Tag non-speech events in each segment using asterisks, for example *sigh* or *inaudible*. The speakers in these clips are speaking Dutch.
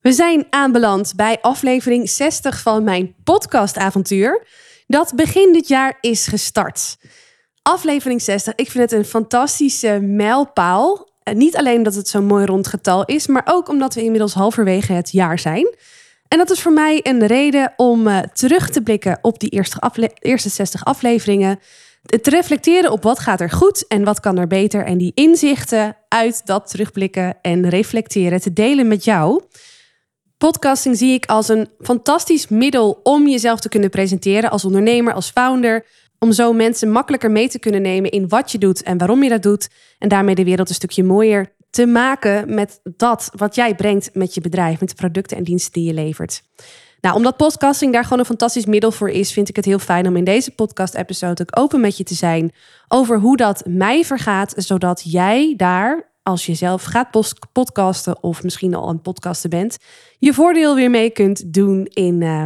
We zijn aanbeland bij aflevering 60 van mijn podcastavontuur. Dat begin dit jaar is gestart. Aflevering 60, ik vind het een fantastische mijlpaal. Niet alleen omdat het zo'n mooi rond getal is, maar ook omdat we inmiddels halverwege het jaar zijn. En dat is voor mij een reden om uh, terug te blikken op die eerste, eerste 60 afleveringen. Te reflecteren op wat gaat er goed en wat kan er beter. En die inzichten uit dat terugblikken en reflecteren te delen met jou. Podcasting zie ik als een fantastisch middel om jezelf te kunnen presenteren als ondernemer, als founder. Om zo mensen makkelijker mee te kunnen nemen in wat je doet en waarom je dat doet. En daarmee de wereld een stukje mooier te maken met dat wat jij brengt met je bedrijf, met de producten en diensten die je levert. Nou, omdat podcasting daar gewoon een fantastisch middel voor is, vind ik het heel fijn om in deze podcast-episode ook open met je te zijn over hoe dat mij vergaat, zodat jij daar als je zelf gaat podcasten of misschien al een podcaster bent, je voordeel weer mee kunt doen in, uh,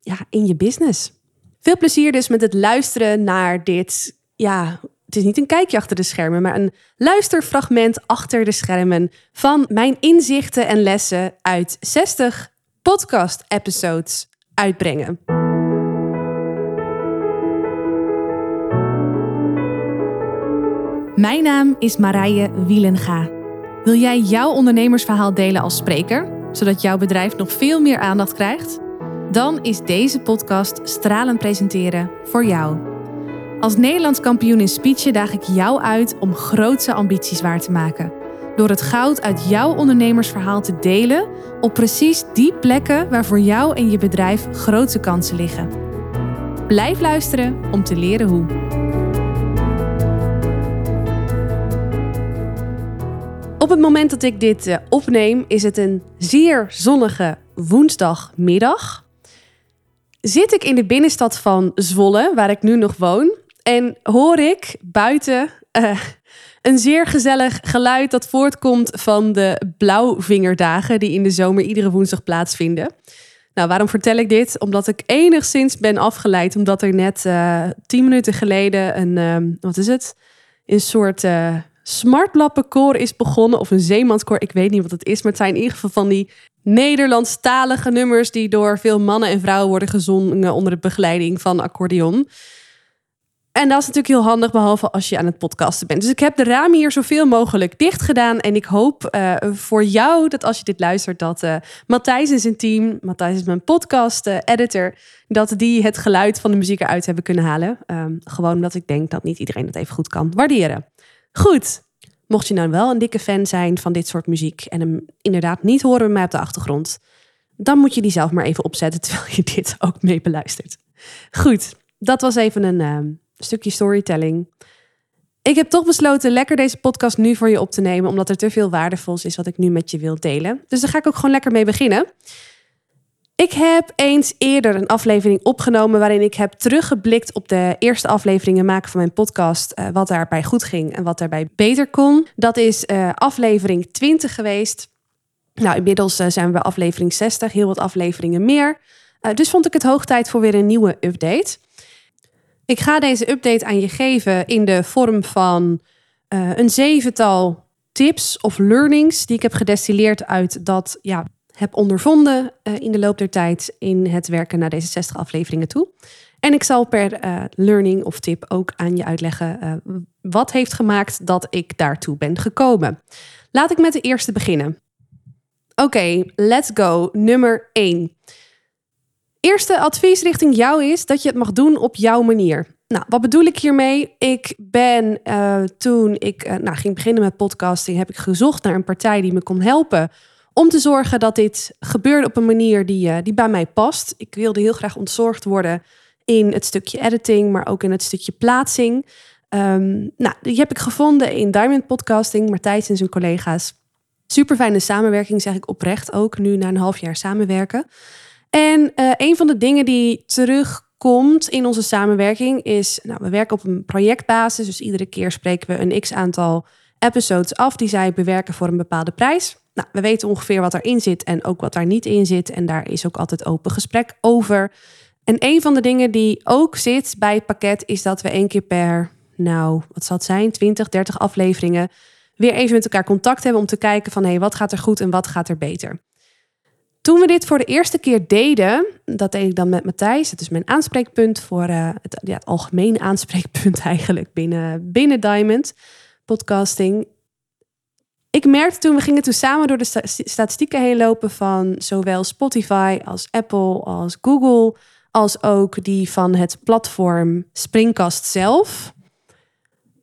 ja, in je business. Veel plezier dus met het luisteren naar dit, ja, het is niet een kijkje achter de schermen, maar een luisterfragment achter de schermen van mijn inzichten en lessen uit 60 podcast-episodes uitbrengen. Mijn naam is Marije Wielenga. Wil jij jouw ondernemersverhaal delen als spreker, zodat jouw bedrijf nog veel meer aandacht krijgt? Dan is deze podcast Stralen Presenteren voor jou. Als Nederlands kampioen in speechen daag ik jou uit om grootse ambities waar te maken. Door het goud uit jouw ondernemersverhaal te delen op precies die plekken waar voor jou en je bedrijf grootse kansen liggen. Blijf luisteren om te leren hoe. Op het moment dat ik dit eh, opneem, is het een zeer zonnige woensdagmiddag. Zit ik in de binnenstad van Zwolle, waar ik nu nog woon, en hoor ik buiten uh, een zeer gezellig geluid dat voortkomt van de blauwvingerdagen die in de zomer iedere woensdag plaatsvinden. Nou, waarom vertel ik dit? Omdat ik enigszins ben afgeleid, omdat er net uh, tien minuten geleden een, wat is het? Een soort smartlappenkoor is begonnen, of een zeemanskoor, ik weet niet wat het is, maar het zijn in ieder geval van die Nederlandstalige nummers die door veel mannen en vrouwen worden gezongen onder de begeleiding van accordeon. En dat is natuurlijk heel handig, behalve als je aan het podcasten bent. Dus ik heb de ramen hier zoveel mogelijk dicht gedaan. En ik hoop uh, voor jou dat als je dit luistert, dat uh, Matthijs en zijn team, Matthijs is mijn podcast-editor, uh, dat die het geluid van de muziek eruit hebben kunnen halen. Um, gewoon omdat ik denk dat niet iedereen dat even goed kan waarderen. Goed, mocht je nou wel een dikke fan zijn van dit soort muziek en hem inderdaad niet horen bij mij op de achtergrond, dan moet je die zelf maar even opzetten *laughs* terwijl je dit ook mee beluistert. Goed, dat was even een ehm, stukje storytelling. Ik heb toch besloten lekker deze podcast nu voor je op te nemen, omdat er te veel waardevols is wat ik nu met je wil delen. Dus daar ga ik ook gewoon lekker mee beginnen. Ik heb eens eerder een aflevering opgenomen waarin ik heb teruggeblikt op de eerste afleveringen maken van mijn podcast. Uh, wat daarbij goed ging en wat daarbij beter kon. Dat is uh, aflevering 20 geweest. Nou, inmiddels uh, zijn we bij aflevering 60, heel wat afleveringen meer. dus vond ik het hoog tijd voor weer een nieuwe update. Ik ga deze update aan je geven in de vorm van een zevental tips of learnings die ik heb gedestilleerd uit dat ja, heb ondervonden uh, in de loop der tijd in het werken naar deze 60 afleveringen toe. En ik zal per uh, learning of tip ook aan je uitleggen wat heeft gemaakt dat ik daartoe ben gekomen. Laat ik met de eerste beginnen. Oké, let's go. Nummer 1. Eerste advies richting jou is dat je het mag doen op jouw manier. Nou, wat bedoel ik hiermee? Ik ben toen ik nou, ging beginnen met podcasting, heb ik gezocht naar een partij die me kon helpen om te zorgen dat dit gebeurde op een manier die, uh, die bij mij past. Ik wilde heel graag ontzorgd worden in het stukje editing, maar ook in het stukje plaatsing. Um, nou, die heb ik gevonden in Diamond Podcasting, Martijs en zijn collega's. Super fijne samenwerking, zeg ik oprecht ook, nu na een half jaar samenwerken. En uh, een van de dingen die terugkomt in onze samenwerking is, nou, we werken op een projectbasis, dus iedere keer spreken we een x aantal episodes af die zij bewerken voor een bepaalde prijs. Nou, we weten ongeveer wat erin zit en ook wat daar niet in zit. En daar is ook altijd open gesprek over. En een van de dingen die ook zit bij het pakket is dat we één keer per, nou, wat zal het zijn, 20, 30 afleveringen weer even met elkaar contact hebben om te kijken van hé, hey, wat gaat er goed en wat gaat er beter. Toen we dit voor de eerste keer deden, dat deed ik dan met Matthijs. Het is mijn aanspreekpunt voor uh, het, ja, algemene *laughs* aanspreekpunt eigenlijk binnen, binnen Diamond podcasting. Ik merkte toen, we gingen toen samen door de statistieken heen lopen van zowel Spotify als Apple als Google, als ook die van het platform Springcast zelf.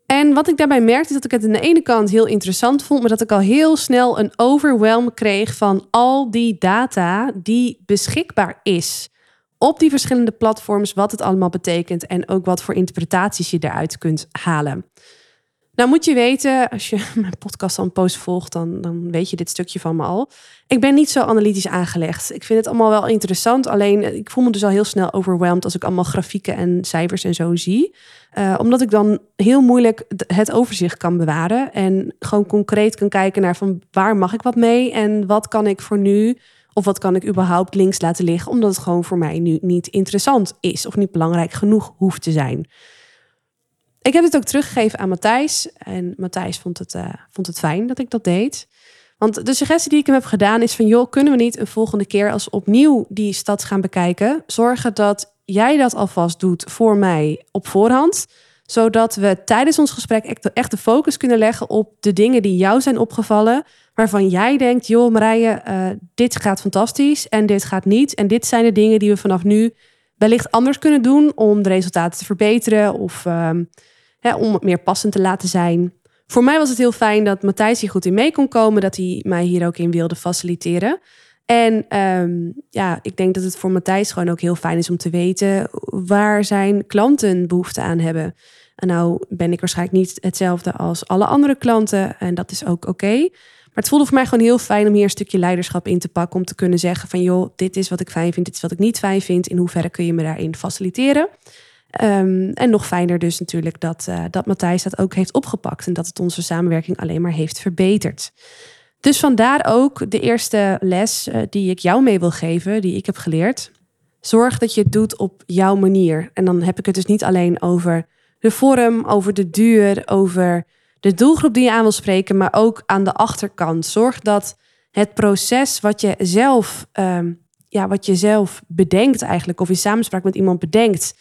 En wat ik daarbij merkte, is dat ik het aan de ene kant heel interessant vond, maar dat ik al heel snel een overwhelm kreeg van al die data die beschikbaar is op die verschillende platforms, wat het allemaal betekent en ook wat voor interpretaties je eruit kunt halen. Nou moet je weten, als je *laughs* mijn podcast al post volgt, dan, dan weet je dit stukje van me al. Ik ben niet zo analytisch aangelegd. Ik vind het allemaal wel interessant. Alleen eh, ik voel me dus al heel snel overweldigd als ik allemaal grafieken en cijfers en zo zie. Uh, omdat ik dan heel moeilijk het overzicht kan bewaren. En gewoon concreet kan kijken naar van waar mag ik wat mee en wat kan ik voor nu of wat kan ik überhaupt links laten liggen, omdat het gewoon voor mij nu niet interessant is of niet belangrijk genoeg hoeft te zijn. Ik heb het ook teruggegeven aan Matthijs. En Matthijs vond het, uh, vond het fijn dat ik dat deed. Want de suggestie die ik hem heb gedaan is van... joh, kunnen we niet een volgende keer als opnieuw die stad gaan bekijken... zorgen dat jij dat alvast doet voor mij op voorhand... zodat we tijdens ons gesprek echt de focus kunnen leggen... op de dingen die jou zijn opgevallen... waarvan jij denkt, joh Marije, uh, dit gaat fantastisch en dit gaat niet... en dit zijn de dingen die we vanaf nu wellicht anders kunnen doen... om de resultaten te verbeteren of... Uh, om het meer passend te laten zijn. Voor mij was het heel fijn dat Matthijs hier goed in mee kon komen, dat hij mij hier ook in wilde faciliteren. En ehm, ja, ik denk dat het voor Matthijs gewoon ook heel fijn is om te weten waar zijn klanten behoefte aan hebben. En nou ben ik waarschijnlijk niet hetzelfde als alle andere klanten en dat is ook oké. Maar het voelde voor mij gewoon heel fijn om hier een stukje leiderschap in te pakken. Om te kunnen zeggen van joh, dit is wat ik fijn vind, dit is wat ik niet fijn vind. In hoeverre kun je me daarin faciliteren? Ehm, en nog fijner dus natuurlijk dat, uh, dat Matthijs dat ook heeft opgepakt en dat het onze samenwerking alleen maar heeft verbeterd. Dus vandaar ook de eerste les uh, die ik jou mee wil geven, die ik heb geleerd. Zorg dat je het doet op jouw manier. En dan heb ik het dus niet alleen over de vorm, over de duur, over de doelgroep die je aan wil spreken, maar ook aan de achterkant. Zorg dat het proces wat je zelf, um, ja, wat je zelf bedenkt eigenlijk, of in samenspraak met iemand bedenkt,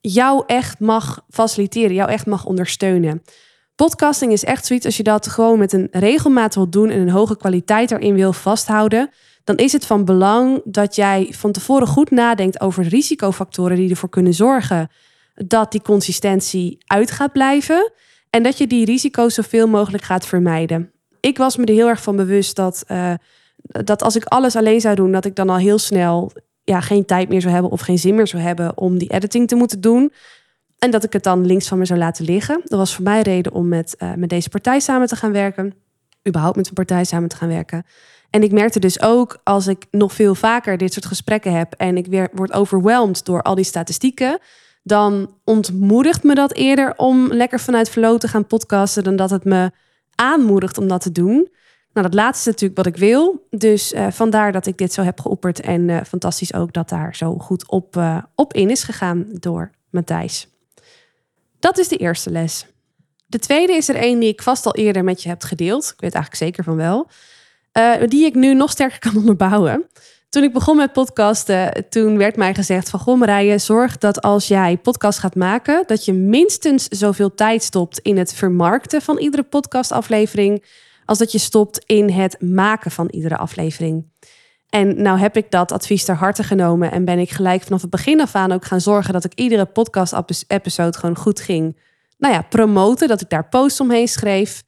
jou echt mag faciliteren, jou echt mag ondersteunen. Podcasting is echt zoiets als je dat gewoon met een regelmaat wilt doen en een hoge kwaliteit erin wil vasthouden, dan is het van belang dat jij van tevoren goed nadenkt over risicofactoren die ervoor kunnen zorgen dat die consistentie uit gaat blijven en dat je die risico's zoveel mogelijk gaat vermijden. Ik was me er heel erg van bewust dat, uh, dat als ik alles alleen zou doen, dat ik dan al heel snel ja, geen tijd meer zou hebben of geen zin meer zou hebben om die editing te moeten doen. En dat ik het dan links van me zou laten liggen. Dat was voor mij reden om met, uh, met deze partij samen te gaan werken. Überhaupt met een partij samen te gaan werken. En ik merkte dus ook als ik nog veel vaker dit soort gesprekken heb en ik weer word overweldigd door al die statistieken, dan ontmoedigt me dat eerder om lekker vanuit flow te gaan podcasten dan dat het me aanmoedigt om dat te doen. Nou, dat laatste natuurlijk wat ik wil. Dus uh, vandaar dat ik dit zo heb geopperd. En uh, fantastisch ook dat daar zo goed op, uh, op in is gegaan door Matthijs. Dat is de eerste les. De tweede is er een die ik vast al eerder met je heb gedeeld. Ik weet eigenlijk zeker van wel. die ik nu nog sterker *laughs* kan onderbouwen. Toen ik begon met podcasten, toen werd mij gezegd van... Goh Marije, zorg dat als jij podcast gaat maken... dat je minstens zoveel tijd stopt in het vermarkten van iedere podcastaflevering als dat je stopt in het maken van iedere aflevering. En nou heb ik dat advies ter harte genomen en ben ik gelijk vanaf het begin af aan ook gaan zorgen dat ik iedere podcast-episode gewoon goed ging. Nou ja, promoten, dat ik daar posts omheen schreef.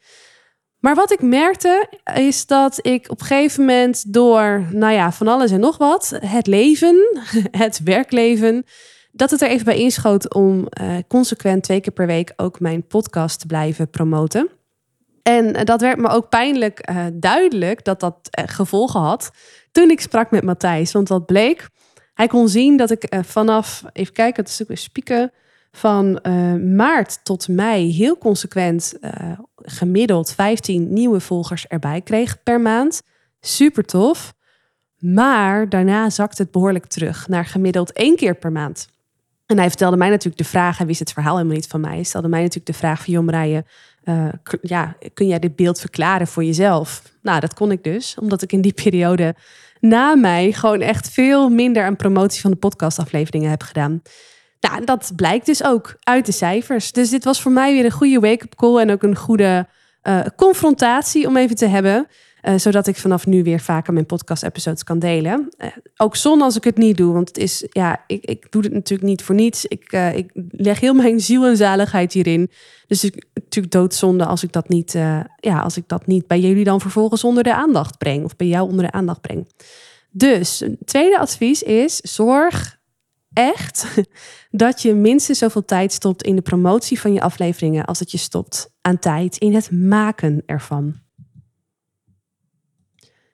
Maar wat ik merkte is dat ik op een gegeven moment door, nou ja, van alles en nog wat, het leven, *laughs* het werkleven, dat het er even bij inschoot om uh, consequent twee keer per week ook mijn podcast te blijven promoten. En eh, dat werd me ook pijnlijk uh, duidelijk dat dat uh, gevolgen had toen ik sprak met Matthijs. Want wat bleek, hij kon zien dat ik vanaf, even kijken, het is ook weer spieken, van maart tot mei heel consequent gemiddeld 15 nieuwe volgers erbij kreeg per maand. Super tof. Maar daarna zakte het behoorlijk terug naar gemiddeld één keer per maand. En hij vertelde mij natuurlijk de vraag, hij wist het verhaal helemaal niet van mij. Hij stelde mij natuurlijk de vraag van, Jom Rijen, uh, ja, kun jij dit beeld verklaren voor jezelf? Nou, dat kon ik dus, omdat ik in die periode na mij gewoon echt veel minder aan promotie van de podcastafleveringen heb gedaan. Nou, dat blijkt dus ook uit de cijfers. Dus dit was voor mij weer een goede wake-up call en ook een goede uh, confrontatie om even te hebben. Uh, zodat ik vanaf nu weer vaker mijn podcast-episodes kan delen. Uh, ook zonder als ik het niet doe. Want het is, ja, ik, ik doe het natuurlijk niet voor niets. Ik, uh, ik leg heel mijn ziel en zaligheid hierin. Dus natuurlijk doodzonde als ik dat niet, ja, als ik dat niet bij jullie dan vervolgens onder de aandacht breng. Of bij jou onder de aandacht breng. Dus, een tweede advies is: zorg echt *laughs* dat je minstens zoveel tijd stopt in de promotie van je afleveringen als dat je stopt aan tijd in het maken ervan.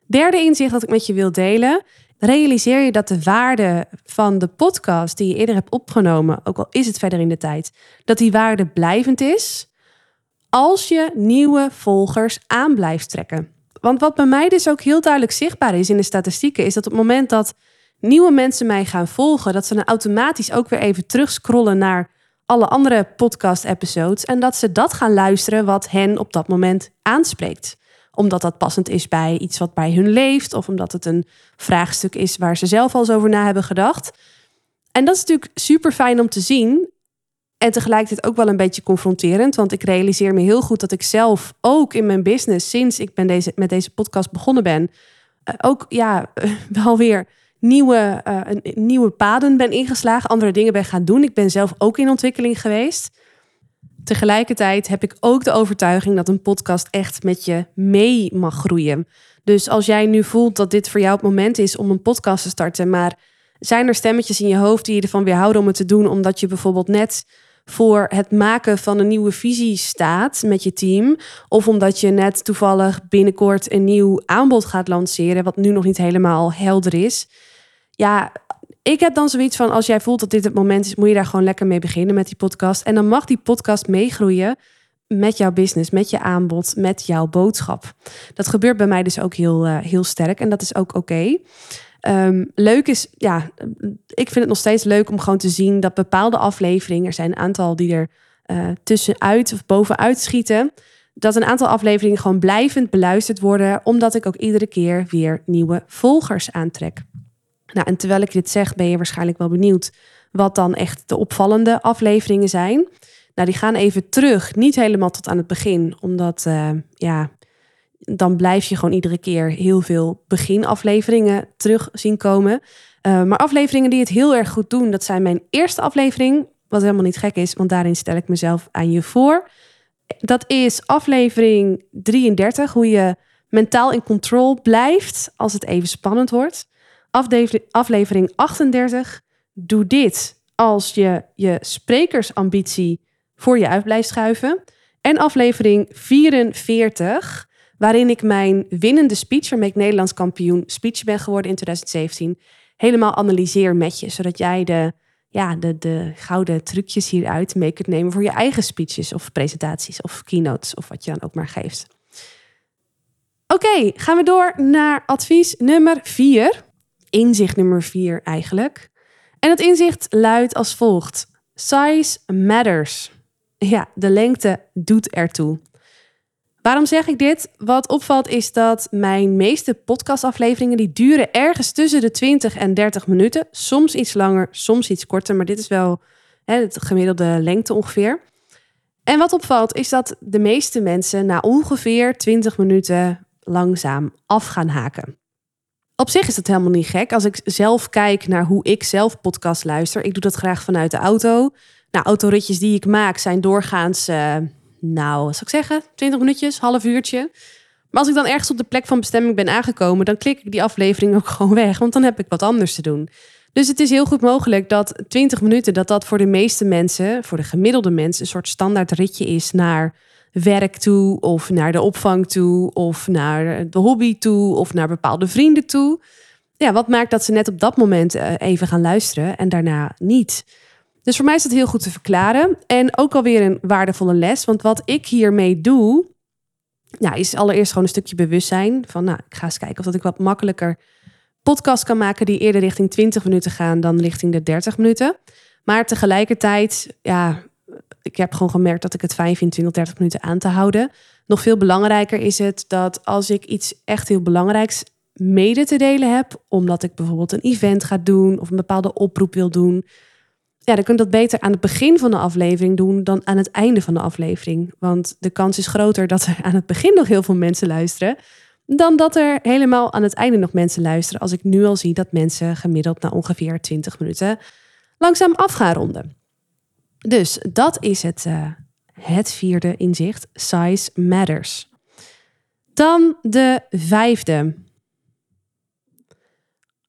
Derde inzicht dat ik met je wil delen. Realiseer je dat de waarde van de podcast die je eerder hebt opgenomen, ook al is het verder in de tijd, dat die waarde blijvend is als je nieuwe volgers aan blijft trekken. Want wat bij mij dus ook heel duidelijk zichtbaar is in de statistieken, is dat op het moment dat nieuwe mensen mij gaan volgen, dat ze dan automatisch ook weer even terugscrollen naar alle andere podcast-episodes en dat ze dat gaan luisteren wat hen op dat moment aanspreekt omdat dat passend is bij iets wat bij hun leeft. Of omdat het een vraagstuk is waar ze zelf al eens over na hebben gedacht. En dat is natuurlijk super fijn om te zien. En tegelijkertijd ook wel een beetje confronterend. Want ik realiseer me heel goed dat ik zelf ook in mijn business, sinds ik ben deze, met deze podcast begonnen ben, eh, ook ja, *laughs* wel weer nieuwe, uh, nieuwe paden ben ingeslagen, andere dingen ben gaan doen. Ik ben zelf ook in ontwikkeling geweest. Tegelijkertijd heb ik ook de overtuiging dat een podcast echt met je mee mag groeien. Dus als jij nu voelt dat dit voor jou het moment is om een podcast te starten, maar zijn er stemmetjes in je hoofd die je ervan weerhouden om het te doen, omdat je bijvoorbeeld net voor het maken van een nieuwe visie staat met je team, of omdat je net toevallig binnenkort een nieuw aanbod gaat lanceren, wat nu nog niet helemaal helder is. Ja, ik heb dan zoiets van, als jij voelt dat dit het moment is, moet je daar gewoon lekker mee beginnen met die podcast. En dan mag die podcast meegroeien met jouw business, met je aanbod, met jouw boodschap. Dat gebeurt bij mij dus ook heel, uh, heel sterk en dat is ook oké. Um, leuk is, ja, ik vind het nog steeds leuk om gewoon te zien dat bepaalde afleveringen, er zijn een aantal die er uh, tussenuit of bovenuit schieten, dat een aantal afleveringen gewoon blijvend beluisterd worden, omdat ik ook iedere keer weer nieuwe volgers aantrek. Nou, en terwijl ik dit zeg, ben je waarschijnlijk wel benieuwd wat dan echt de opvallende afleveringen zijn. Nou, die gaan even terug, niet helemaal tot aan het begin, omdat uh, ja, dan blijf je gewoon iedere keer heel veel beginafleveringen terug zien komen. Uh, maar afleveringen die het heel erg goed doen, dat zijn mijn eerste aflevering, wat helemaal niet gek is, want daarin stel ik mezelf aan je voor. Dat is aflevering 33, hoe je mentaal in control blijft als het even spannend wordt aflevering 38. Doe dit als je je sprekersambitie voor je uit blijft schuiven. En aflevering 44, waarin ik mijn winnende speech, waarmee ik Nederlands kampioen speech ben geworden in 2017, helemaal analyseer met je. Zodat jij de, ja, de, de gouden trucjes hieruit mee kunt nemen voor je eigen speeches of presentaties of keynotes of wat je dan ook maar geeft. Oké, gaan we door naar advies nummer 4 inzicht nummer vier eigenlijk. En het inzicht luidt als volgt: Size matters. Ja, de lengte doet ertoe. Waarom zeg ik dit? Wat opvalt is dat mijn meeste podcastafleveringen die duren ergens tussen de 20 en 30 minuten. Soms iets langer, soms iets korter, maar dit is wel hè, het gemiddelde lengte ongeveer. En wat opvalt is dat de meeste mensen na ongeveer 20 minuten langzaam af gaan haken. Op zich is dat helemaal niet gek. Als ik zelf kijk naar hoe ik zelf podcast luister, ik doe dat graag vanuit de auto. Nou, autoritjes die ik maak zijn doorgaans, uh, nou, zou ik zeggen, 20 minuutjes, half uurtje. Maar als ik dan ergens op de plek van bestemming ben aangekomen, dan klik ik die aflevering ook *laughs* gewoon weg, want dan heb ik wat anders te doen. Dus het is heel goed mogelijk dat 20 minuten, dat dat voor de meeste mensen, voor de gemiddelde mensen, een soort standaard ritje is naar werk toe, of naar de opvang toe, of naar de hobby toe, of naar bepaalde vrienden toe. Ja, wat maakt dat ze net op dat moment eh, even gaan luisteren en daarna niet? Dus voor mij is dat heel goed te verklaren. En ook alweer een waardevolle les. Want wat ik hiermee doe, nou, is allereerst gewoon een stukje bewustzijn. Van nou, ik ga eens kijken of dat ik wat makkelijker podcast kan maken die eerder richting 20 minuten gaan dan richting de 30 minuten. Maar tegelijkertijd, ja, ik heb gewoon gemerkt dat ik het fijn vind 20, 30 minuten aan te houden. Nog veel belangrijker is het dat als ik iets echt heel belangrijks mede te delen heb, omdat ik bijvoorbeeld een event ga doen of een bepaalde oproep wil doen, ja, dan kun je dat beter aan het begin van de aflevering doen dan aan het einde van de aflevering. Want de kans is groter dat er aan het begin nog heel veel mensen luisteren, dan dat er helemaal aan het einde nog mensen luisteren. Als ik nu al zie dat mensen gemiddeld na ongeveer 20 minuten langzaam af gaan ronden. Dus dat is het, uh, het vierde inzicht. Size matters. Dan de vijfde.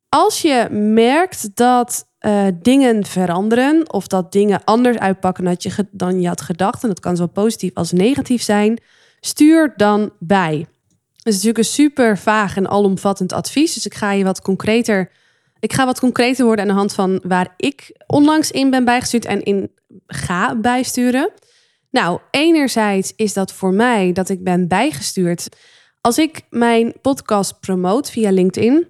Als je merkt dat uh, dingen veranderen of dat dingen anders uitpakken dan je, dan je had gedacht, en dat kan zowel positief als negatief zijn, stuur dan bij. Het is natuurlijk een super vaag en alomvattend advies, dus ik ga je wat concreter. Ik ga wat concreter worden aan de hand van waar ik onlangs in ben bijgestuurd en in ga bijsturen. Nou, enerzijds is dat voor mij dat ik ben bijgestuurd. Als ik mijn podcast promote via LinkedIn,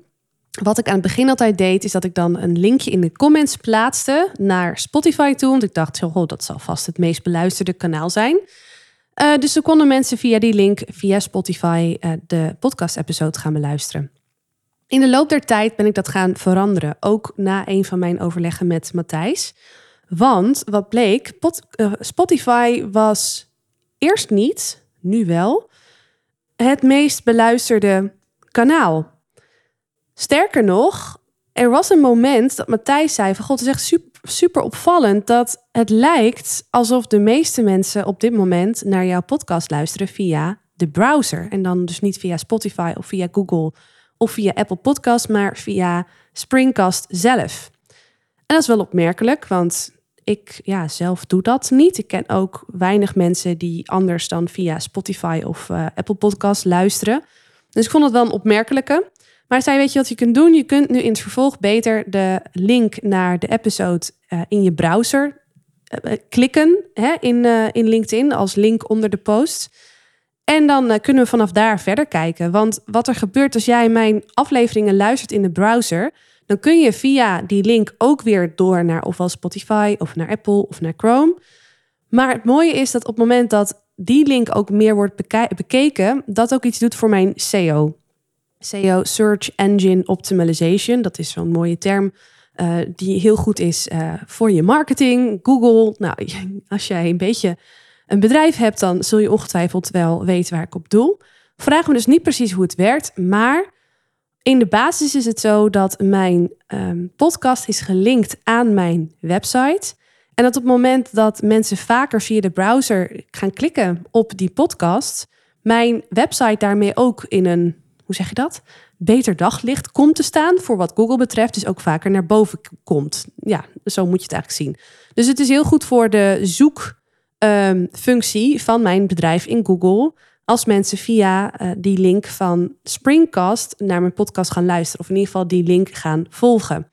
wat ik aan het begin altijd deed, is dat ik dan een linkje in de comments plaatste naar Spotify toe. Want ik dacht, oh, dat zal vast het meest beluisterde kanaal zijn. Uh, dus dan konden mensen via die link, via Spotify, uh, de podcast-episode gaan beluisteren. In de loop der tijd ben ik dat gaan veranderen. Ook na een van mijn overleggen met Matthijs. Want wat bleek, uh, Spotify was eerst niet, nu wel, het meest beluisterde kanaal. Sterker nog, er was een moment dat Matthijs zei van god, het is echt super, super opvallend dat het lijkt alsof de meeste mensen op dit moment naar jouw podcast luisteren via de browser. En dan dus niet via Spotify of via Google of via Apple Podcast, maar via Springcast zelf. En dat is wel opmerkelijk, want ik ja, zelf doe dat niet. Ik ken ook weinig mensen die anders dan via Spotify of uh, Apple Podcast luisteren. Dus ik vond het wel een opmerkelijke. Maar zei, weet je wat je kunt doen? Je kunt nu in het vervolg beter de link naar de episode uh, in je browser uh, klikken hè, in, in LinkedIn als link onder de post. En dan kunnen we vanaf daar verder kijken. Want wat er gebeurt als jij mijn afleveringen luistert in de browser, dan kun je via die link ook weer door naar ofwel Spotify of naar Apple of naar Chrome. Maar het mooie is dat op het moment dat die link ook meer wordt bekeken, dat ook iets doet voor mijn SEO. SEO, Search Engine Optimization. Dat is zo'n mooie term uh, die heel goed is uh, voor je marketing. Google. Nou, *laughs* als jij een beetje een bedrijf hebt, dan zul je ongetwijfeld wel weten waar ik op doel. Vraag me dus niet precies hoe het werkt, maar in de basis is het zo dat mijn um, podcast is gelinkt aan mijn website. En dat op het moment dat mensen vaker via de browser gaan klikken op die podcast, mijn website daarmee ook in een hoe zeg je dat? Beter daglicht komt te staan voor wat Google betreft, dus ook vaker naar boven komt. Ja, zo moet je het eigenlijk zien. Dus het is heel goed voor de zoekfunctie um, van mijn bedrijf in Google. Als mensen via uh, die link van Springcast naar mijn podcast gaan luisteren, of in ieder geval die link gaan volgen.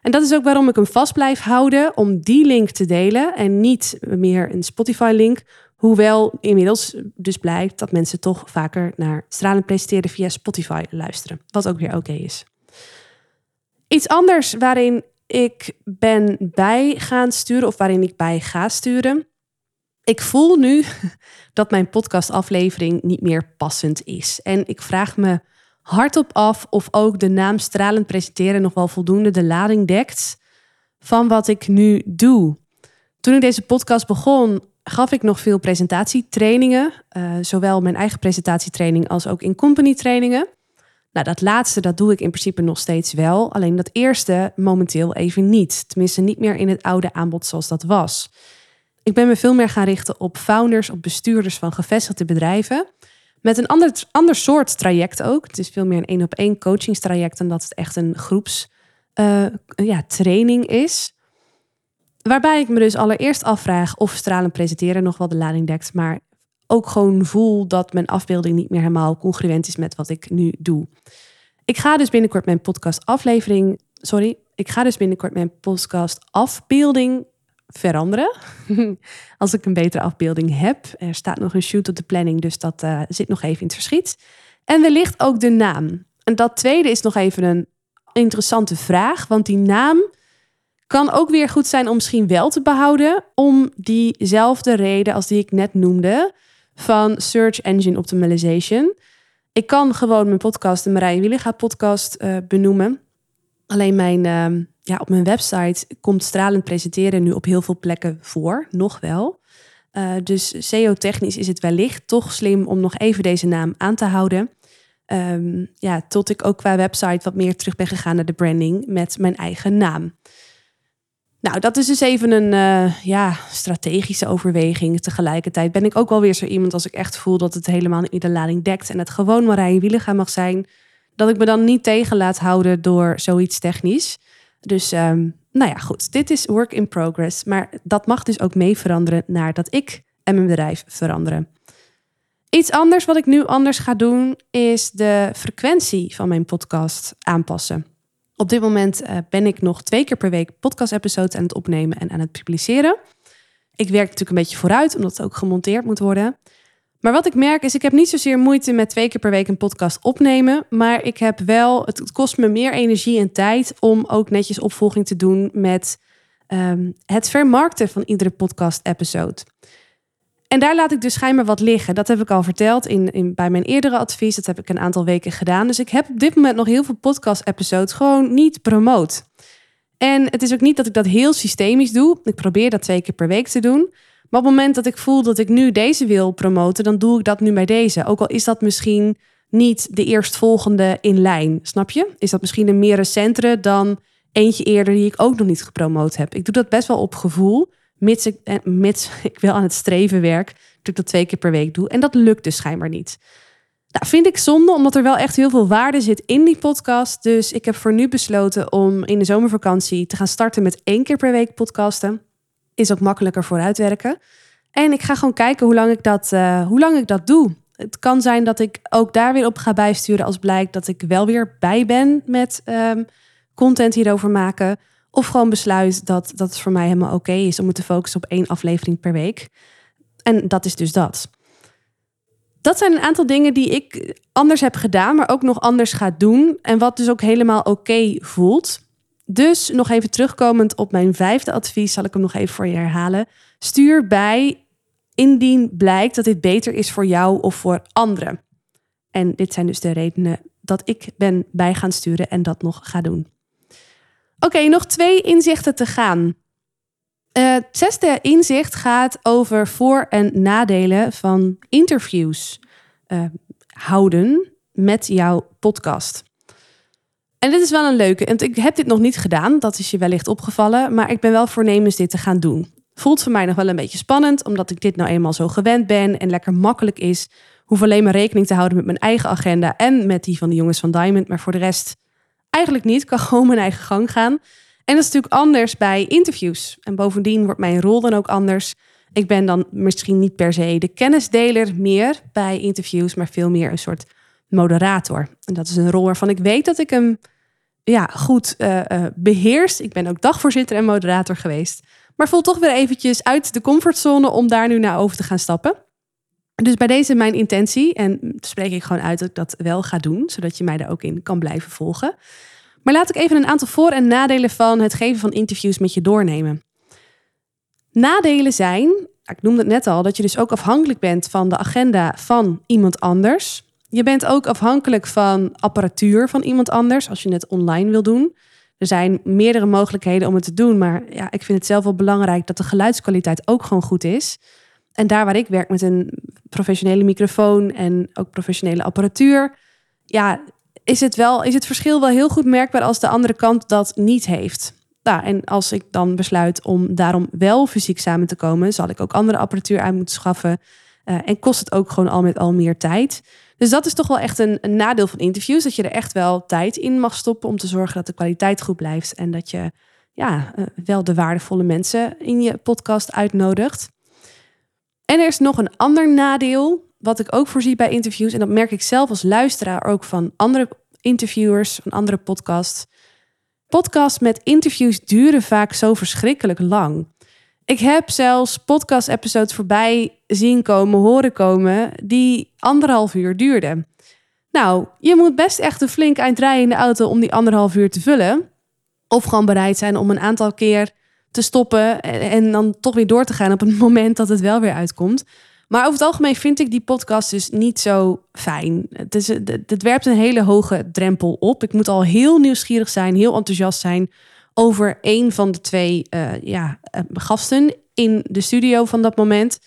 En dat is ook waarom ik hem vast blijf houden om die link te delen en niet meer een Spotify-link, Hoewel inmiddels dus blijkt dat mensen toch vaker naar stralend presenteren via Spotify luisteren. Wat ook weer oké is. Iets anders waarin ik ben bij gaan sturen of waarin ik bij ga sturen. Ik voel nu *laughs* dat mijn podcastaflevering niet meer passend is. En ik vraag me hardop af of ook de naam stralend presenteren nog wel voldoende de lading dekt van wat ik nu doe. Toen ik deze podcast begon, gaf ik nog veel presentatietrainingen. Uh, zowel mijn eigen presentatietraining als ook in company trainingen. Nou, dat laatste, dat doe ik in principe nog steeds wel. Alleen dat eerste momenteel even niet. Tenminste, niet meer in het oude aanbod zoals dat was. Ik ben me veel meer gaan richten op founders, op bestuurders van gevestigde bedrijven. Met een ander, ander soort traject ook. Het is veel meer een één op één coachingstraject dan dat het echt een groeps uh, ja, is. Waarbij ik me dus allereerst afvraag of stralen presenteren nog wel de lading dekt, maar ook gewoon voel dat mijn afbeelding niet meer helemaal congruent is met wat ik nu doe. Ik ga dus binnenkort mijn podcast aflevering, sorry, ik ga dus binnenkort mijn podcast afbeelding veranderen. *laughs* Als ik een betere afbeelding heb. Er staat nog een shoot op de planning, dus dat uh, zit nog even in het verschiet. En wellicht ook de naam. En dat tweede is nog even een interessante vraag, want die naam kan ook weer goed zijn om misschien wel te behouden. Om diezelfde reden als die ik net noemde van Search Engine Optimization. Ik kan gewoon mijn podcast, de Marije podcast, uh, benoemen. Alleen mijn, uh, ja, op mijn website komt stralend presenteren nu op heel veel plekken voor, nog wel. Uh, dus SEO-technisch is het wellicht toch slim om nog even deze naam aan te houden. Um, ja, tot ik ook qua website wat meer terug ben gegaan naar de branding met mijn eigen naam. Nou, dat is dus even een uh, ja, strategische overweging. Tegelijkertijd ben ik ook wel weer zo iemand als ik echt voel dat het helemaal niet de lading dekt en het gewoon Marije Wielega mag zijn, dat ik me dan niet tegen laat houden door zoiets technisch. Dus um, nou ja, goed, dit is work in progress, maar dat mag dus ook mee veranderen naar dat ik en mijn bedrijf veranderen. Iets anders wat ik nu anders ga doen is de frequentie van mijn podcast aanpassen. Op dit moment uh, ben ik nog twee keer per week podcast-episodes aan het opnemen en aan het publiceren. Ik werk natuurlijk een beetje vooruit, omdat het ook gemonteerd moet worden. Maar wat ik merk is, ik heb niet zozeer moeite met twee keer per week een podcast opnemen. Maar ik heb wel, het, kost me meer energie en tijd om ook netjes opvolging te doen met um, het vermarkten van iedere podcast-episode. En daar laat ik dus schijnbaar wat liggen. Dat heb ik al verteld in, in, bij mijn eerdere advies. Dat heb ik een aantal weken gedaan. Dus ik heb op dit moment nog heel veel podcast-episodes gewoon niet promoot. En het is ook niet dat ik dat heel systemisch doe. Ik probeer dat twee keer per week te doen. Maar op het moment dat ik voel dat ik nu deze wil promoten, dan doe ik dat nu bij deze. Ook al is dat misschien niet de eerstvolgende in lijn. Snap je? Is dat misschien een meer recentere dan eentje eerder die ik ook nog niet gepromoot heb. Ik doe dat best wel op gevoel mits ik, eh, mits *laughs* ik wel aan het streven werk, dat ik dat twee keer per week doe. En dat lukt dus schijnbaar niet. Nou, vind ik zonde, omdat er wel echt heel veel waarde zit in die podcast. Dus ik heb voor nu besloten om in de zomervakantie te gaan starten met één keer per week podcasten. Is ook makkelijker vooruitwerken. En ik ga gewoon kijken hoe lang ik dat, uh, hoe lang ik dat doe. Het kan zijn dat ik ook daar weer op ga bijsturen als blijkt dat ik wel weer bij ben met um, content hierover maken. Of gewoon besluit dat, dat het voor mij helemaal oké is om me te focussen op één aflevering per week. En dat is dus dat. Dat zijn een aantal dingen die ik anders heb gedaan, maar ook nog anders ga doen. En wat dus ook helemaal oké voelt. Dus nog even terugkomend op mijn vijfde advies, zal ik hem nog even voor je herhalen. Stuur bij indien blijkt dat dit beter is voor jou of voor anderen. En dit zijn dus de redenen dat ik ben bij gaan sturen en dat nog ga doen. Oké, nog twee inzichten te gaan. Uh, het zesde inzicht gaat over voor- en nadelen van interviews uh, houden met jouw podcast. En dit is wel een leuke. En ik heb dit nog niet gedaan, dat is je wellicht opgevallen, maar ik ben wel voornemens dit te gaan doen. Voelt voor mij nog wel een beetje spannend, omdat ik dit nou eenmaal zo gewend ben en lekker makkelijk is. Hoef alleen maar rekening te houden met mijn eigen agenda en met die van de jongens van Diamond, maar voor de rest Eigenlijk niet, ik kan *laughs* gewoon mijn eigen gang gaan. En dat is natuurlijk anders bij interviews. En bovendien wordt mijn rol dan ook anders. Ik ben dan misschien niet per se de kennisdeler meer bij interviews, maar veel meer een soort moderator. En dat is een rol waarvan ik weet dat ik hem ja, goed uh, uh, beheers. Ik ben ook dagvoorzitter en moderator geweest. Maar voel toch weer eventjes uit de comfortzone om daar nu naar over te gaan stappen. Dus bij deze mijn intentie, en spreek ik gewoon uit dat ik dat wel ga doen, zodat je mij daar ook in kan blijven volgen. Maar laat ik even een aantal voor- en nadelen van het geven van interviews met je doornemen. Nadelen zijn, ik noemde het net al, dat je dus ook afhankelijk bent van de agenda van iemand anders. Je bent ook afhankelijk van apparatuur van iemand anders als je het online wil doen. Er zijn meerdere mogelijkheden om het te doen, maar ja, ik vind het zelf wel belangrijk dat de geluidskwaliteit ook gewoon goed is. En daar waar ik werk met een professionele microfoon en ook professionele apparatuur, ja, is het, wel, is het verschil wel heel goed merkbaar als de andere kant dat niet heeft. Nou, en als ik dan besluit om daarom wel fysiek samen te komen, zal ik ook andere apparatuur uit moeten schaffen. Uh, en kost het ook gewoon al met al meer tijd. Dus dat is toch wel echt een, nadeel van interviews. Dat je er echt wel tijd in mag stoppen om te zorgen dat de kwaliteit goed blijft. En dat je ja, uh, wel de waardevolle mensen in je podcast uitnodigt. En er is nog een ander nadeel, wat ik ook voorzie bij interviews. En dat merk ik zelf als luisteraar ook van andere interviewers, van andere podcasts. Podcasts met interviews duren vaak zo verschrikkelijk lang. Ik heb zelfs podcast-episodes voorbij zien komen, horen komen, die anderhalf uur duurden. Nou, je moet best echt een flink eind rijden in de auto om die anderhalf uur te vullen. Of gewoon bereid zijn om een aantal keer te stoppen en dan toch weer door te gaan op het *laughs* moment dat het wel weer uitkomt. Maar over het algemeen vind ik die podcast dus niet zo fijn. Het, is, het, werpt een hele hoge drempel op. Ik moet al heel nieuwsgierig zijn, heel enthousiast zijn over een van de twee uh, ja, uh, gasten in de studio van dat moment.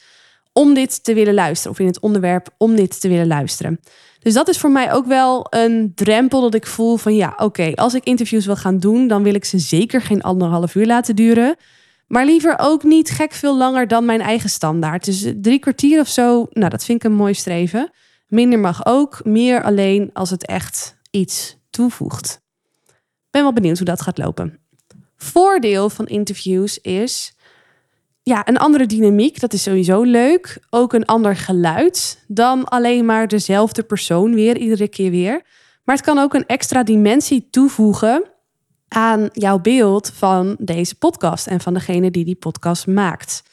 Om dit te willen luisteren. Of in het onderwerp om dit te willen luisteren. Dus dat is voor mij ook wel een drempel dat ik voel van ja, oké, als ik interviews wil gaan doen, dan wil ik ze zeker geen anderhalf uur laten duren. Maar liever ook niet gek veel langer dan mijn eigen standaard. Dus drie kwartier of zo, nou dat vind ik een mooi streven. Minder mag ook, meer alleen als het echt iets toevoegt. Ben wel benieuwd hoe dat gaat lopen. Voordeel van interviews is ja, een andere dynamiek. Dat is sowieso leuk. Ook een ander geluid dan alleen maar dezelfde persoon weer, iedere keer weer. Maar het kan ook een extra dimensie toevoegen aan jouw beeld van deze podcast en van degene die die podcast maakt.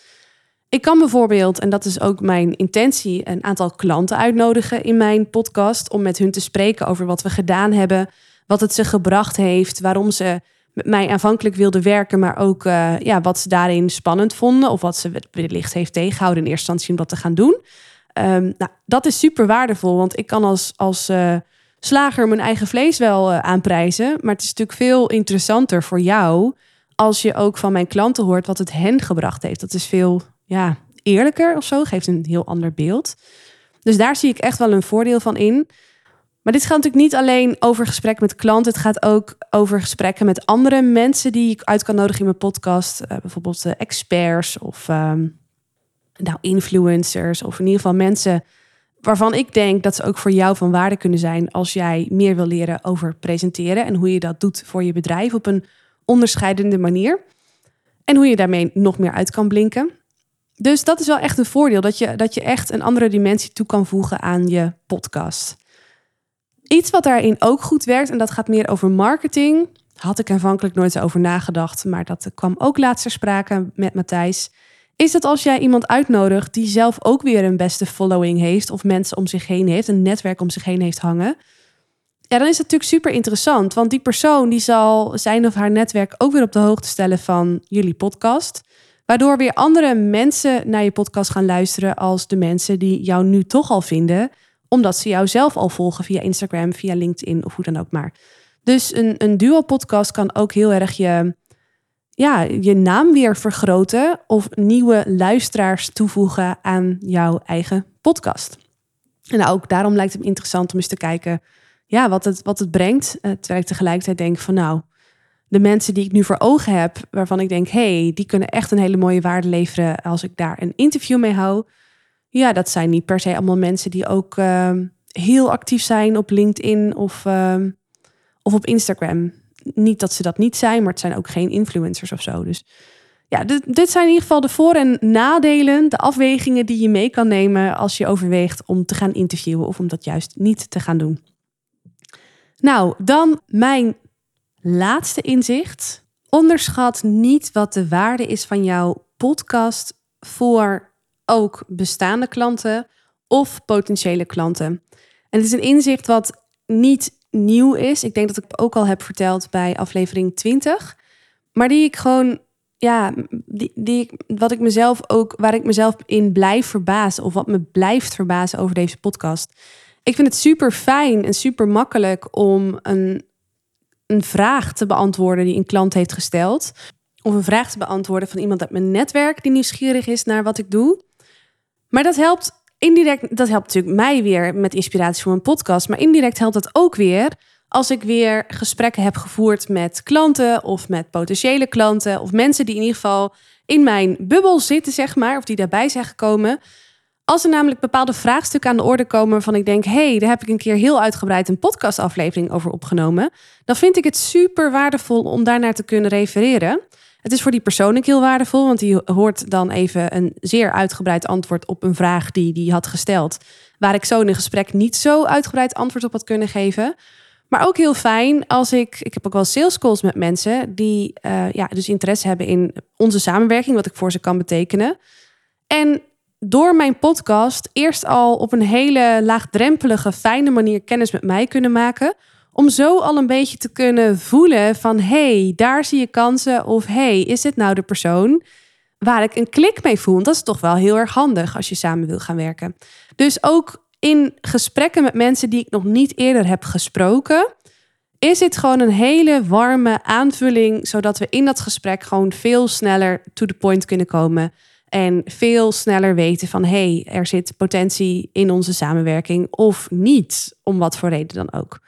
Ik kan bijvoorbeeld, en dat is ook mijn intentie, een aantal klanten uitnodigen in mijn podcast om met hun te spreken over wat we gedaan hebben, wat het ze gebracht heeft, waarom ze mij aanvankelijk wilden werken, maar ook uh, ja, wat ze daarin spannend vonden of wat ze wellicht heeft tegengehouden in eerste instantie om dat te gaan doen. Um, nou, dat is super waardevol, want ik kan als, als uh, slager mijn eigen vlees wel uh, aanprijzen, maar het is natuurlijk veel interessanter voor jou als je ook van mijn klanten hoort wat het hen gebracht heeft. Dat is veel ja, eerlijker of zo, geeft een heel ander beeld. Dus daar zie ik echt wel een voordeel van in. Maar dit gaat natuurlijk niet alleen over gesprekken met klanten. Het gaat ook over gesprekken met andere mensen die ik uit kan nodigen in mijn podcast. Uh, bijvoorbeeld uh, experts of um, nou, influencers. Of in ieder geval mensen waarvan ik denk dat ze ook voor jou van waarde kunnen zijn als jij meer wil leren over presenteren en hoe je dat doet voor je bedrijf op een onderscheidende manier. En hoe je daarmee nog meer uit kan blinken. Dus dat is wel echt een voordeel, dat je, dat je echt een andere dimensie toe kan voegen aan je podcast. Iets wat daarin ook goed werkt, en dat gaat meer over marketing. Had ik aanvankelijk nooit over nagedacht, maar dat kwam ook laatst ter sprake met Matthijs. Is dat als jij iemand uitnodigt die zelf ook weer een beste following heeft, of mensen om zich heen heeft, een netwerk om zich heen heeft hangen. Ja, dan is het natuurlijk super interessant, want die persoon die zal zijn of haar netwerk ook weer op de hoogte stellen van jullie podcast. Waardoor weer andere mensen naar je podcast gaan luisteren als de mensen die jou nu toch al vinden omdat ze jou zelf al volgen via Instagram, via LinkedIn of hoe dan ook maar. Dus een, een duo-podcast kan ook heel erg je, ja, je naam weer vergroten of nieuwe luisteraars toevoegen aan jouw eigen podcast. En ook daarom lijkt het me interessant om eens te kijken ja, wat, het, wat het brengt. Eh, terwijl ik tegelijkertijd denk van nou, de mensen die ik nu voor ogen heb, waarvan ik denk, hey, die kunnen echt een hele mooie waarde leveren als ik daar een interview mee hou. Ja, dat zijn niet per se allemaal mensen die ook uh, heel actief zijn op LinkedIn of, uh, of op Instagram. Niet dat ze dat niet zijn, maar het zijn ook geen influencers of zo. Dus ja, dit, dit zijn in ieder geval de voor- en nadelen, de afwegingen die je mee kan nemen als je overweegt om te gaan interviewen of om dat juist niet te gaan doen. Nou, dan mijn laatste inzicht. Onderschat niet wat de waarde is van jouw podcast voor ook bestaande klanten of potentiële klanten. En het is een inzicht wat niet nieuw is. Ik denk dat ik het ook al heb verteld bij aflevering 20. Maar die ik gewoon, ja, die, die, wat ik mezelf ook, waar ik mezelf in blijf verbazen. Of wat me blijft verbazen over deze podcast. Ik vind het super fijn en super makkelijk om een, een vraag te beantwoorden die een klant heeft gesteld. Of een vraag te beantwoorden van iemand uit mijn netwerk die nieuwsgierig is naar wat ik doe. Maar dat helpt indirect, dat helpt natuurlijk mij weer met inspiratie voor mijn podcast. Maar indirect helpt het ook weer als ik weer gesprekken heb gevoerd met klanten of met potentiële klanten of mensen die in ieder geval in mijn bubbel zitten, zeg maar, of die daarbij zijn gekomen. Als er namelijk bepaalde vraagstukken aan de orde komen waarvan ik denk, hé, hey, daar heb ik een keer heel uitgebreid een podcastaflevering over opgenomen, dan vind ik het super waardevol om daarnaar te kunnen refereren. Het is voor die persoon ook heel waardevol, want die hoort dan even een zeer uitgebreid antwoord op een vraag die die had gesteld. Waar ik zo in een gesprek niet zo uitgebreid antwoord op had kunnen geven. Maar ook heel fijn als ik, ik heb ook wel sales calls met mensen die uh, ja, dus interesse hebben in onze samenwerking, wat ik voor ze kan betekenen. En door mijn podcast eerst al op een hele laagdrempelige, fijne manier kennis met mij kunnen maken om zo al een beetje te kunnen voelen van hey, daar zie je kansen of hey, is dit nou de persoon waar ik een klik mee voel. dat is toch wel heel erg handig als je samen wil gaan werken. Dus ook in gesprekken met mensen die ik nog niet eerder heb gesproken, is dit gewoon een hele warme aanvulling, zodat we in dat gesprek gewoon veel sneller to the point kunnen komen. En veel sneller weten van hé, hey, er zit potentie in onze samenwerking of niet, om wat voor reden dan ook.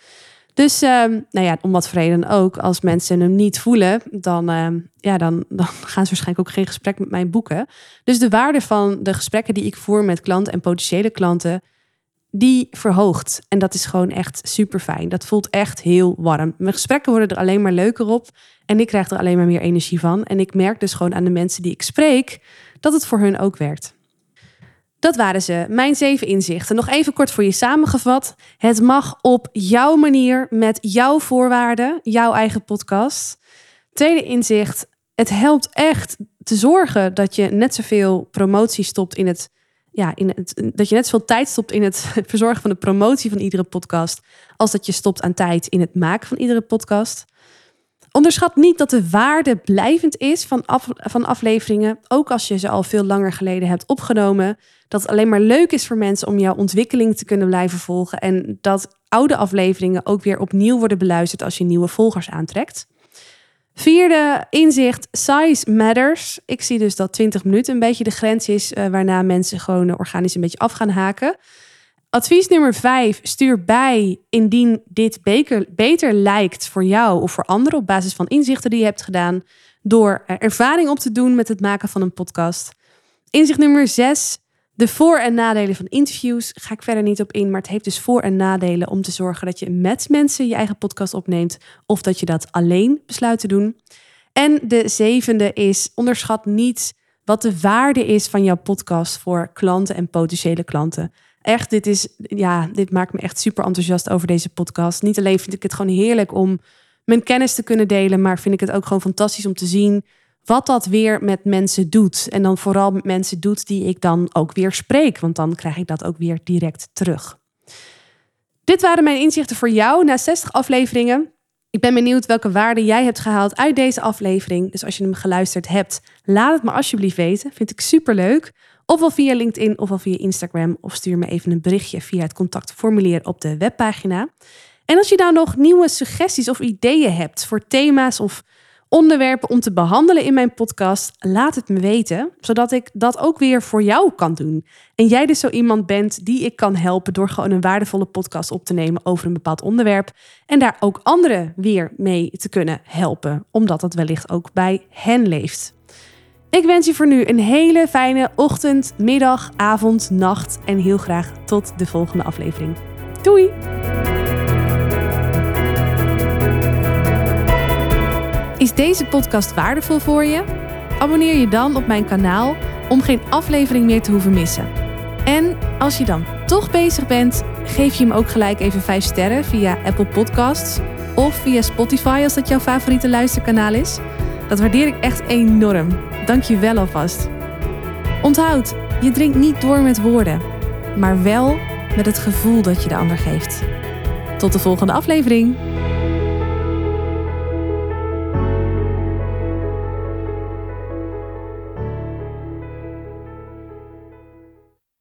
Dus ehm, nou ja, om wat reden ook, als mensen hem niet voelen, dan, ehm, ja, dan, *laughs* dan gaan ze waarschijnlijk ook geen gesprek met mij boeken. Dus de waarde van de gesprekken die ik voer met klanten en potentiële klanten, die verhoogt. En dat is gewoon echt super fijn. Dat voelt echt heel warm. Mijn gesprekken worden er alleen maar leuker op. En ik krijg er alleen maar meer energie van. En ik merk dus gewoon aan de mensen die ik spreek dat het voor hun ook werkt. Dat waren ze, mijn zeven inzichten. Nog even kort voor je samengevat. Het mag op jouw manier, met jouw voorwaarden, jouw eigen podcast. Tweede inzicht, het helpt echt te zorgen dat je net zoveel promotie stopt in het ja, in het, dat je net zoveel tijd stopt in het *laughs* verzorgen van de promotie van iedere podcast, als dat je stopt aan tijd in het maken van iedere podcast. Onderschat niet dat de waarde blijvend is van, af, van afleveringen, ook als je ze al veel langer geleden hebt opgenomen. Dat het alleen maar leuk is voor mensen om jouw ontwikkeling te kunnen blijven volgen en dat oude afleveringen ook weer opnieuw worden beluisterd als je nieuwe volgers aantrekt. Vierde inzicht, size matters. Ik zie dus dat 20 minuten een beetje de grens is uh, waarna mensen gewoon organisch een beetje af gaan haken. Advies nummer 5, stuur bij indien dit beker, beter lijkt voor jou of voor anderen op basis van inzichten die je hebt gedaan door ervaring op te doen met het maken van een podcast. Inzicht nummer 6, de voor- en nadelen van interviews ga ik verder niet op in, maar het heeft dus voor- en nadelen om te zorgen dat je met mensen je eigen podcast opneemt of dat je dat alleen besluit te doen. En de zevende is onderschat niet wat de waarde is van jouw podcast voor klanten en potentiële klanten. Echt, dit is ja, dit maakt me echt super enthousiast over deze podcast. Niet alleen vind ik het gewoon heerlijk om mijn kennis te kunnen delen, maar vind ik het ook gewoon fantastisch om te zien wat dat weer met mensen doet. En dan vooral met mensen doet die ik dan ook weer spreek, want dan krijg ik dat ook weer direct terug. Dit waren mijn inzichten voor jou na 60 afleveringen. Ik ben benieuwd welke waarde jij hebt gehaald uit deze aflevering. Dus als je hem geluisterd hebt, laat het me alsjeblieft weten. Vind ik super leuk. Ofwel via LinkedIn ofwel via Instagram. Of stuur me even een berichtje via het contactformulier op de webpagina. En als je daar nog nieuwe suggesties of ideeën hebt voor thema's of onderwerpen om te behandelen in mijn podcast, laat het me weten, zodat ik dat ook weer voor jou kan doen. En jij dus zo iemand bent die ik kan helpen door gewoon een waardevolle podcast op te nemen over een bepaald onderwerp en daar ook anderen weer mee te kunnen helpen, omdat dat wellicht ook bij hen leeft. Ik wens je voor nu een hele fijne ochtend, middag, avond, nacht en heel graag tot de volgende aflevering. Doei! Is deze podcast waardevol voor je? Abonneer je dan op mijn kanaal om geen aflevering meer te hoeven missen. En als je dan toch bezig bent, geef je hem ook gelijk even 5 sterren via Apple Podcasts of via Spotify als dat jouw favoriete luisterkanaal is. Dat waardeer ik echt enorm. Dank je wel alvast. Onthoud, je drinkt niet door met woorden, maar wel met het gevoel dat je de ander geeft. Tot de volgende aflevering.